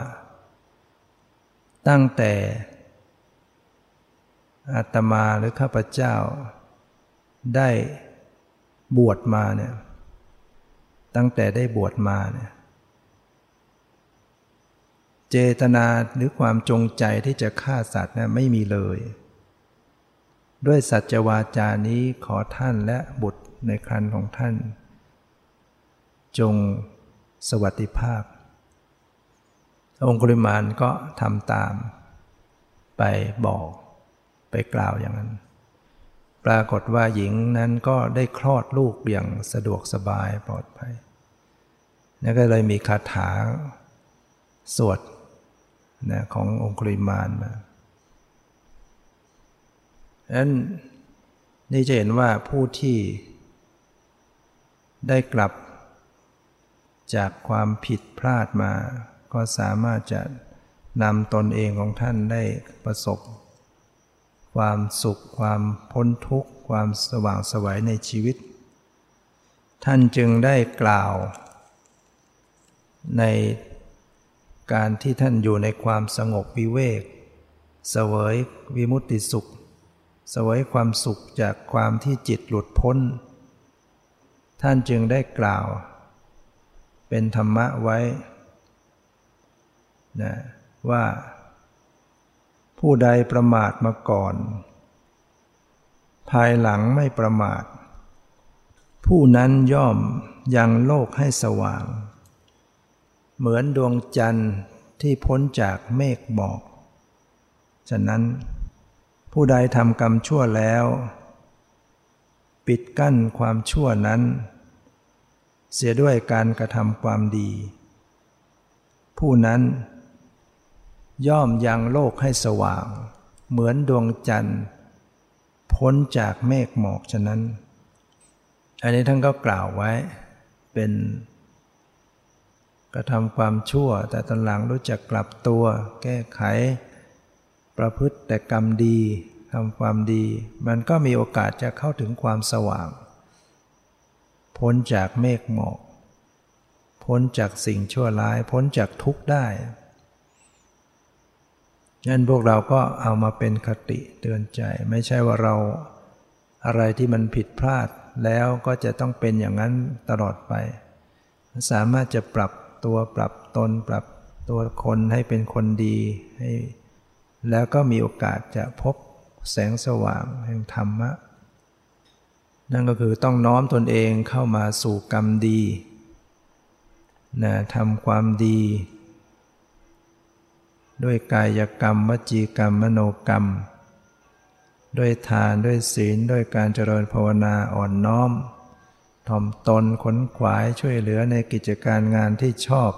S2: ตั้งแต่ อาตมาหรือข้าพเจ้า ได้บวชมาเนี่ยตั้งแต่ได้บวชมาเนี่ยเจตนาหรือความจงใจที่จะฆ่าสัตว์เนี่ยไม่มีเลย ด้วยสัจวาจานี้ขอท่านและบุตรในครันของท่าน จงสวัสดิภาพ องคุลิมานก็ทำตามไปบอก ไปกล่าวอย่างนั้น ปรากฏว่าหญิงนั้นก็ได้คลอดลูกอย่างสะดวกสบายปลอดภัยนั่นก็เลยมีคาถาสวดนะขององคุริมานมาดังนั้นนี่จะเห็นว่าผู้ที่ได้กลับจากความผิดพลาดมา ก็สามารถจะนำตนเองของท่านได้ประสบ ความสุข ความพ้นทุกข์ ความสว่างสวัยในชีวิต ท่านจึงได้กล่าว ในการที่ท่านอยู่ในความสงบวิเวกเสวยวิมุตติสุขเสวยความสุขจากความที่จิตหลุดพ้น ท่านจึงได้กล่าว เป็นธรรมะไว้นะว่า ผู้ใดประมาทมาก่อน ภายหลังไม่ประมาท ผู้นั้นย่อมยังโลกให้สว่าง เหมือนดวงจันทร์ที่พ้นจากเมฆหมอก ฉะนั้น ผู้ใดทำกรรมชั่วแล้ว ปิดกั้นความชั่วนั้น เสียด้วยการกระทำความดี ผู้นั้น ย่อมยังโลกให้สว่าง เหมือนดวงจันทร์ พ้นจากเมฆหมอกฉะนั้น อันนี้ท่านก็กล่าวไว้เป็นกระทำความชั่ว แต่ตอนหลังรู้จักกลับตัว แก้ไข ประพฤติแต่กรรมดีทำความดี มันก็มีโอกาสจะเข้าถึงความสว่าง พ้นจากเมฆหมอก พ้นจากสิ่งชั่วร้าย พ้นจากทุกข์ได้ งั้นพวกเราก็เอามาเป็นคติเตือนใจ ไม่ใช่ว่าเราอะไรที่มันผิดพลาดแล้วก็จะต้องเป็นอย่างนั้นตลอดไป สามารถจะปรับตัวปรับตนปรับตัวคนให้เป็นคนดีให้แล้วก็มีโอกาสจะพบแสงสว่างแห่งธรรมะ นั่นก็คือต้องน้อมตนเองเข้ามาสู่กรรมดีนะทำความดี ด้วยกายกรรม วจีกรรม มโนกรรม ด้วยทานด้วยศีลด้วยการเจริญภาวนาอ่อนน้อมถ่อมตนขนขวายช่วยเหลือในกิจการงานที่ชอบ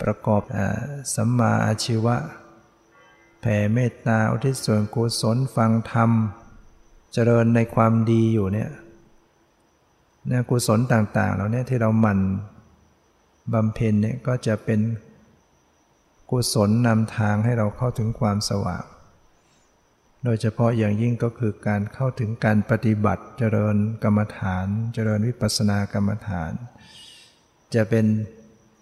S2: ประกอบสัมมาอาชีวะ แผ่เมตตาอุทิศส่วนกุศลฟังธรรม เจริญในความดีอยู่เนี่ยเนี่ยกุศลต่างๆเหล่านี้ที่เราหมั่นบำเพ็ญเนี่ยก็จะเป็น กุศลนำทางให้เราเข้าถึงความสว่าง โดยเฉพาะอย่างยิ่งก็คือการเข้าถึงการปฏิบัติเจริญกรรมฐาน เจริญวิปัสสนากรรมฐาน จะเป็น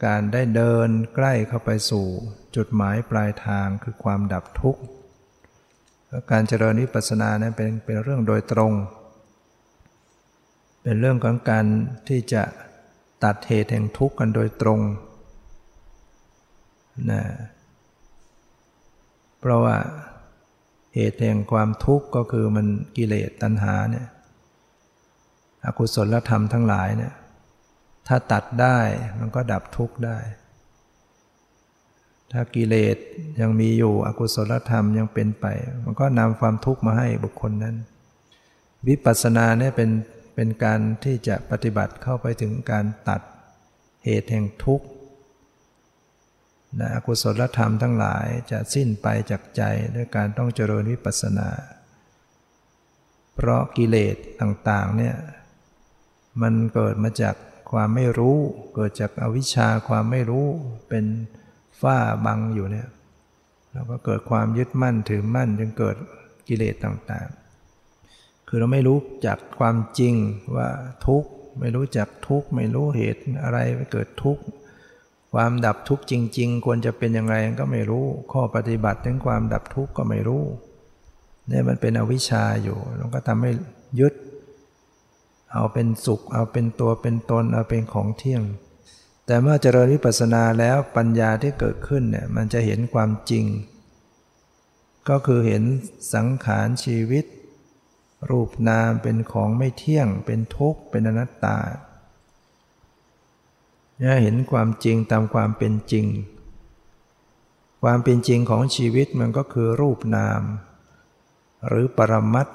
S2: การได้เดินใกล้เข้าไปสู่จุดหมายปลายทางคือความดับทุกข์การเจริญวิปัสสนานั้นเป็นเป็นเรื่องโดยตรง เป็นเรื่องของการที่จะตัดเหตุแห่งทุกข์กันโดยตรง นะเพราะว่าเหตุแห่งความทุกข์ก็คือมันกิเลสตัณหาเนี่ยอกุศลธรรมทั้งหลายเนี่ยถ้าตัดได้มันก็ดับทุกข์ได้ ถ้ากิเลสยังมีอยู่อกุศลธรรมยังเป็นไป มันก็นำความทุกข์มาให้บุคคลนั้น วิปัสสนาเนี่ยเป็นเป็นการที่จะปฏิบัติเข้าไปถึงการตัดเหตุแห่งทุกข์ นะอกุศลธรรมทั้งหลายจะสิ้นไปจากใจด้วยการต้องเจริญวิปัสสนา เพราะกิเลสต่างๆเนี่ยมันเกิดมาจากความไม่รู้ เกิดจากอวิชชาความไม่รู้เป็นฝ้าบังอยู่เนี่ยเราก็เกิดความยึดมั่นถือมั่นจึงเกิดกิเลสต่างๆ คือเราไม่รู้จากความจริงว่าทุกข์ ไม่รู้จักทุกข์ ไม่รู้เหตุอะไรไปเกิดทุกข์ ความดับทุกข์จริง ๆ ควรจะเป็นยังไงก็ไม่รู้ ข้อปฏิบัติถึงความดับทุกข์ก็ไม่รู้เนี่ยมันเป็นอวิชชาอยู่แล้วก็ทำให้ยึด เอาเป็นสุข เอาเป็นตัวเป็นตน เอาเป็นของเที่ยง แต่เมื่อเจริญวิปัสสนาแล้วปัญญาที่เกิดขึ้นเนี่ยมันจะเห็นความจริง ก็คือเห็นสังขารชีวิต รูปนามเป็นของไม่เที่ยง เป็นทุกข์ เป็นอนัตตา เนี่ยเห็นความจริงตามความเป็นจริง ความเป็นจริงของชีวิตมันก็คือรูปนาม หรือปรมัต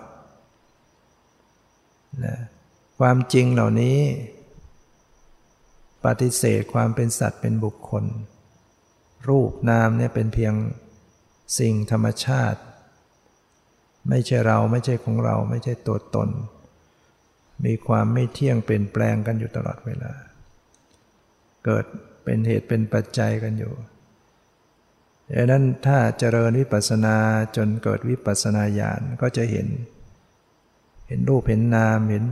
S2: นะความจริงเหล่านี้ ปฏิเสธความเป็นสัตว์เป็นบุคคล รูปนามเนี่ยเป็นเพียงสิ่งธรรมชาติ ไม่ใช่เราไม่ใช่ของเราไม่ใช่ตัวตน มีความไม่เที่ยงเปลี่ยนแปลงกันอยู่ตลอดเวลา เกิดเป็นเหตุเป็นปัจจัยกันอยู่ดังนั้นถ้าเจริญวิปัสสนาจนเกิดวิปัสสนาญาณก็จะเห็น เห็นรูปเห็นนามเห็น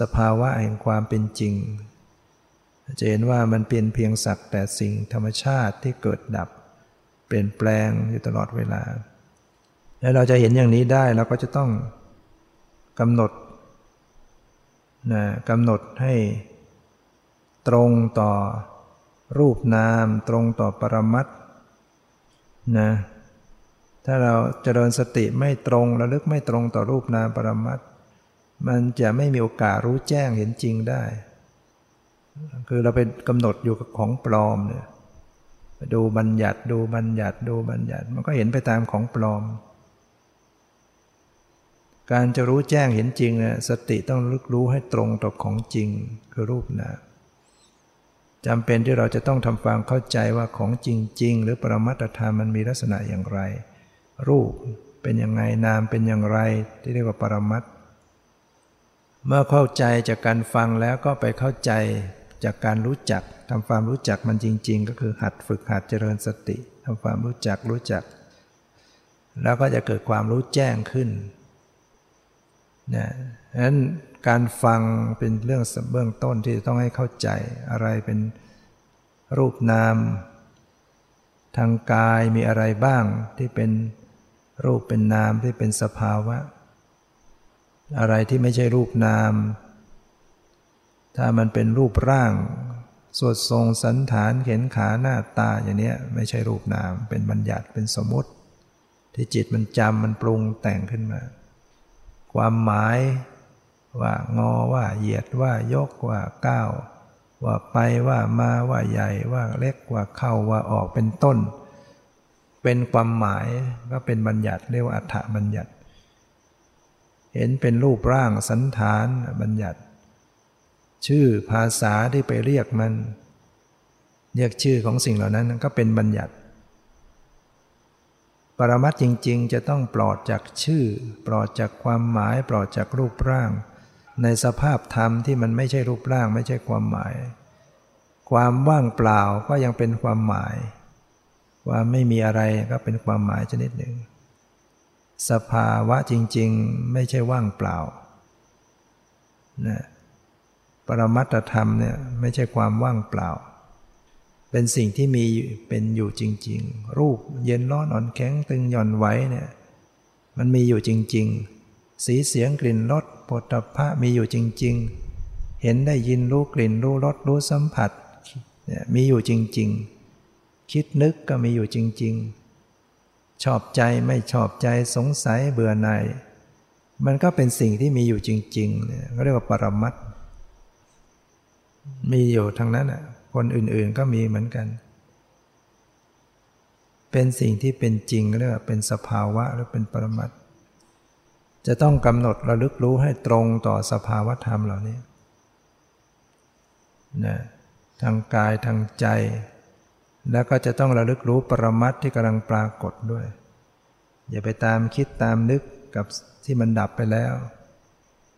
S2: สภาวะแห่งความเป็นจริง จะเห็นว่ามันเป็นเพียงสักแต่สิ่งธรรมชาติที่เกิดดับ เปลี่ยนแปลงอยู่ตลอดเวลา แล้วเราจะเห็นอย่างนี้ได้เราก็จะต้องกำหนดนะกำหนดให้ ตรงต่อรูปนาม ตรงต่อปรมัตนะถ้าเราจเจริญสติไม่ตรงระลึกไม่ตรงต่อรูปนามปรมัตมันจะไม่มีโอกาสรู้แจ้งเห็นจริงได้ คือเราไปกำหนดอยู่กับของปลอมเนี่ยดูบัญญัติดูบัญญัติดูบัญญัติ มันก็เห็นไปตามของปลอม การจะรู้แจ้งเห็นจริงเนี่ยสติต้องลึกรู้ให้ตรงต่อของจริงคือรูปนาม จำเป็นที่เราจะต้องทำความเข้าใจว่าของจริง ๆ หรือปรมัตธรรมมันมีลักษณะอย่างไร รูปเป็นยังไงนามเป็นอย่างไรที่เรียกว่าปรมัตเมื่อเข้าใจจากการฟังแล้วก็ไปเข้าใจจากการรู้จักทำความรู้จักมันจริง ๆ ก็คือหัดฝึกหัดเจริญสติทำความรู้จักรู้จัก แล้วก็จะเกิดความรู้แจ้งขึ้นนะ ฉะนั้นการฟังเป็นเรื่องเบื้องต้นที่ต้องให้เข้าใจอะไรเป็นรูปนาม ทางกายมีอะไรบ้างที่เป็นรูปเป็นนามที่เป็นสภาวะ อะไรที่ไม่ใช่รูปนาม ถ้ามันเป็นรูปร่างสวดทรงสันฐานเข็นขาหน้าตาอย่างนี้ไม่ใช่รูปนาม เป็นบัญญัติเป็นสมมติ ที่จิตมันจำมันปรุงแต่งขึ้นมา ความหมาย ว่างอว่าเหยียดว่ายกว่าก้าวว่าไปว่ามาว่าใหญ่ว่าเล็กว่าเข้าว่าออกเป็นต้น เป็นความหมายก็เป็นบัญญัติเรียกว่าอัฏฐบัญญัติ เห็นเป็นรูปร่างสันฐานบัญญัติ ชื่อภาษาที่ไปเรียกมัน เรียกชื่อของสิ่งเหล่านั้นก็เป็นบัญญัติ ปรมัตจริง ๆ จะต้องปลอดจากชื่อ ปลอดจากความหมายปลอดจากรูปร่าง ในสภาพธรรมที่มันไม่ใช่รูปร่างไม่ใช่ความหมาย ความว่างเปล่าก็ยังเป็นความหมาย ความไม่มีอะไรก็เป็นความหมายชนิดหนึ่ง สภาวะจริง ๆ ไม่ใช่ว่างเปล่านะปรมัตธรรมเนี่ยไม่ใช่ความว่างเปล่า เป็นสิ่งที่มีเป็นอยู่จริง ๆ รูปเย็นร้อนอ่อนแข็งตึงหย่อนไหวเนี่ยมันมีอยู่จริง ๆ สีเสียงกลิ่นรสปฏพะมีอยู่จริง ๆ เห็นได้ยินรู้กลิ่นรู้รสรู้สัมผัสมีอยู่จริง ๆ คิดนึกก็มีอยู่จริง ๆ ชอบใจไม่ชอบใจสงสัยเบื่อหน่ายมันก็เป็นสิ่งที่มีอยู่จริงๆเนี่ยเรียกว่าปรมัตมีอยู่ทั้งนั้นอะคนอื่นๆก็มีเหมือนกัน เป็นสิ่งที่เป็นจริงเรียกว่าเป็นสภาวะหรือเป็นปรมัต จะต้องกำหนดระลึกรู้ให้ตรงต่อสภาวธรรมเหล่านี้นะทางกายทางใจ แล้วก็จะต้องระลึกรู้ปรมัตที่กำลังปรากฏด้วย อย่าไปตามคิดตามนึกกับที่มันดับไปแล้ว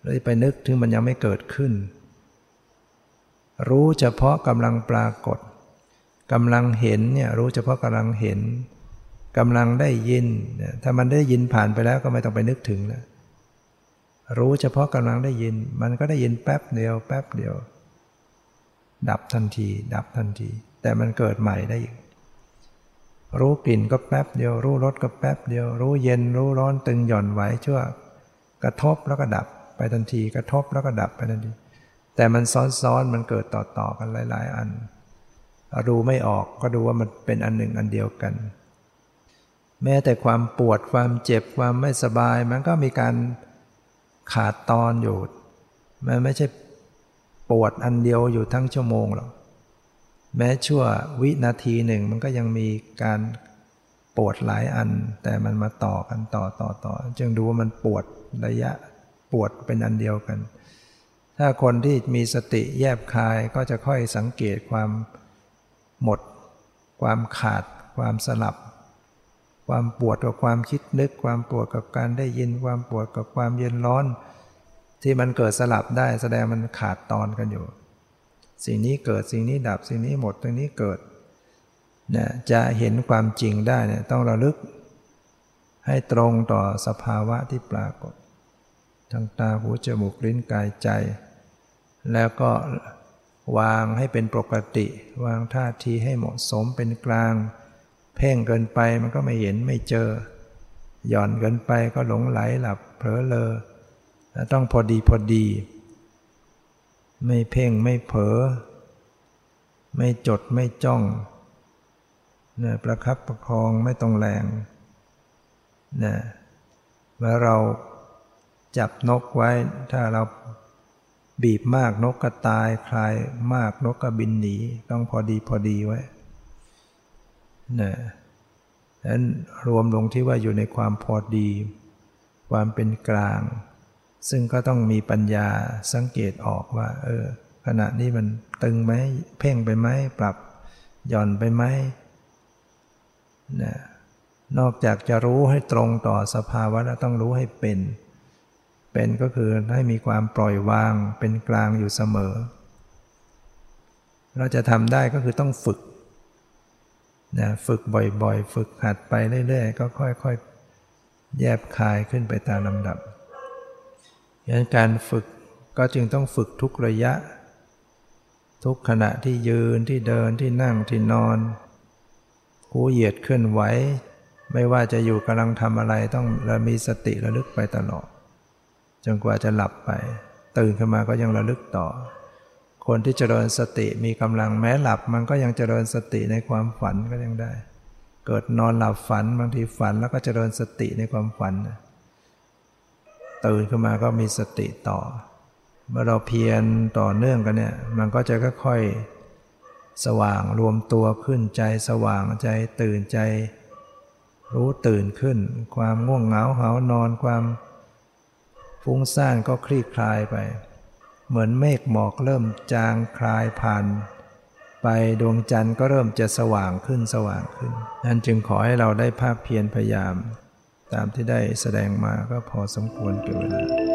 S2: เลยไปนึกถึงมันยังไม่เกิดขึ้น รู้เฉพาะกำลังปรากฏกำลังเห็นเนี่ยรู้เฉพาะกำลังเห็นกำลังได้ยิน ถ้ามันได้ยินผ่านไปแล้วก็ไม่ต้องไปนึกถึงแล้ว รู้เฉพาะกำลังได้ยิน มันก็ได้ยินแป๊บเดียวแป๊บเดียว ดับทันที ดับทันที แต่มันเกิดใหม่ได้อีก รู้กลิ่นก็แป๊บเดียว รู้รสก็แป๊บเดียว รู้เย็นรู้ร้อนตึงหย่อนไหวชั่ว กระทบแล้วก็ดับไปทันที กระทบแล้วก็ดับไปทันที แต่มันซ้อนๆมันเกิดต่อๆกันหลาย ๆ อันดูไม่ออกก็ดูว่ามันเป็นอันหนึ่งอันเดียวกัน แม้แต่ความปวดความเจ็บความไม่สบายมันก็มีการ ขาดตอนอยู่ มันไม่ใช่ปวดอันเดียวอยู่ทั้งชั่วโมงหรอก แม้ชั่ววินาทีหนึ่งมันก็ยังมีการปวดหลายอัน แต่มันมาต่อกันต่อต่อต่อ จึงดูว่ามันปวดระยะปวดเป็นอันเดียวกัน ถ้าคนที่มีสติแยบคายก็จะค่อยสังเกตความหมด ความขาด ความสลับ ความปวดกับความคิดนึก ความปวดกับการได้ยิน ความปวดกับความเย็นร้อน ที่มันเกิดสลับได้แสดงมันขาดตอนกันอยู่ สิ่งนี้เกิดสิ่งนี้ดับสิ่งนี้หมดตรงนี้เกิดเนี่ยจะเห็นความจริงได้เนี่ยต้องระลึก ให้ตรงต่อสภาวะที่ปรากฏทางตาหูจมูกลิ้นกายใจ แล้วก็วางให้เป็นปกติ วางท่าทีให้เหมาะสมเป็นกลาง เพ่งเกินไปมันก็ไม่เห็นไม่เจอ หย่อนเกินไปก็หลงไหลหลับเผลอเลอต้องพอดีพอดี ไม่เพ่งไม่เผลอ ไม่จดไม่จ้องนี่ยประคับประคองไม่ต้องแรงนี่ยเมื่อเราจับนกไว้ ถ้าเราบีบมากนกก็ตาย คลายมากนกก็บินหนี ต้องพอดีพอดีไว้ นะนั้นรวมลงที่ว่าอยู่ในความพอดี ความเป็นกลาง ซึ่งก็ต้องมีปัญญาสังเกตออกว่า เออ ขณะนี้มันตึงไหมเพ่งไปไหมปรับหย่อนไปไหมนะนอกจากจะรู้ให้ตรงต่อสภาวะแล้วต้องรู้ให้เป็น เป็นก็คือให้มีความปล่อยวางเป็นกลางอยู่เสมอ เราจะทำได้ก็คือต้องฝึก นะฝึกบ่อยๆ ฝึกหัดไปเรื่อยๆ ก็ค่อยๆ แยบคายขึ้นไปตามลำดับดังนั้นการฝึกก็จึงต้องฝึกทุกระยะ ทุกขณะที่ยืนที่เดินที่นั่งที่นอนหูเหยียดขึ้นไหว ไม่ว่าจะอยู่กำลังทำอะไรต้องระมีสติระลึกไปตลอด จนกว่าจะหลับไป ตื่นขึ้นมาก็ยังระลึกต่อ คนที่เจริญสติมีกำลังแม้หลับ มันก็ยังเจริญสติในความฝันก็ยังได้ เกิดนอนหลับฝันบางทีฝันแล้วก็เจริญสติในความฝัน ตื่นขึ้นมาก็มีสติต่อ เมื่อเราเพียรต่อเนื่องกันเนี่ยมันก็จะค่อยๆสว่างรวมตัวขึ้นใจสว่างใจตื่นใจ รู้ตื่นขึ้น ความง่วงเหงาเหานอนความฟุ้งซ่านก็คลี่คลายไป เหมือนเมฆหมอกเริ่มจางคลายผ่านไปดวงจันทร์ก็เริ่มจะสว่างขึ้นสว่างขึ้น นั้นจึงขอให้เราได้ภาคเพียรพยายาม ตามที่ได้แสดงมาก็พอสมควรเกิน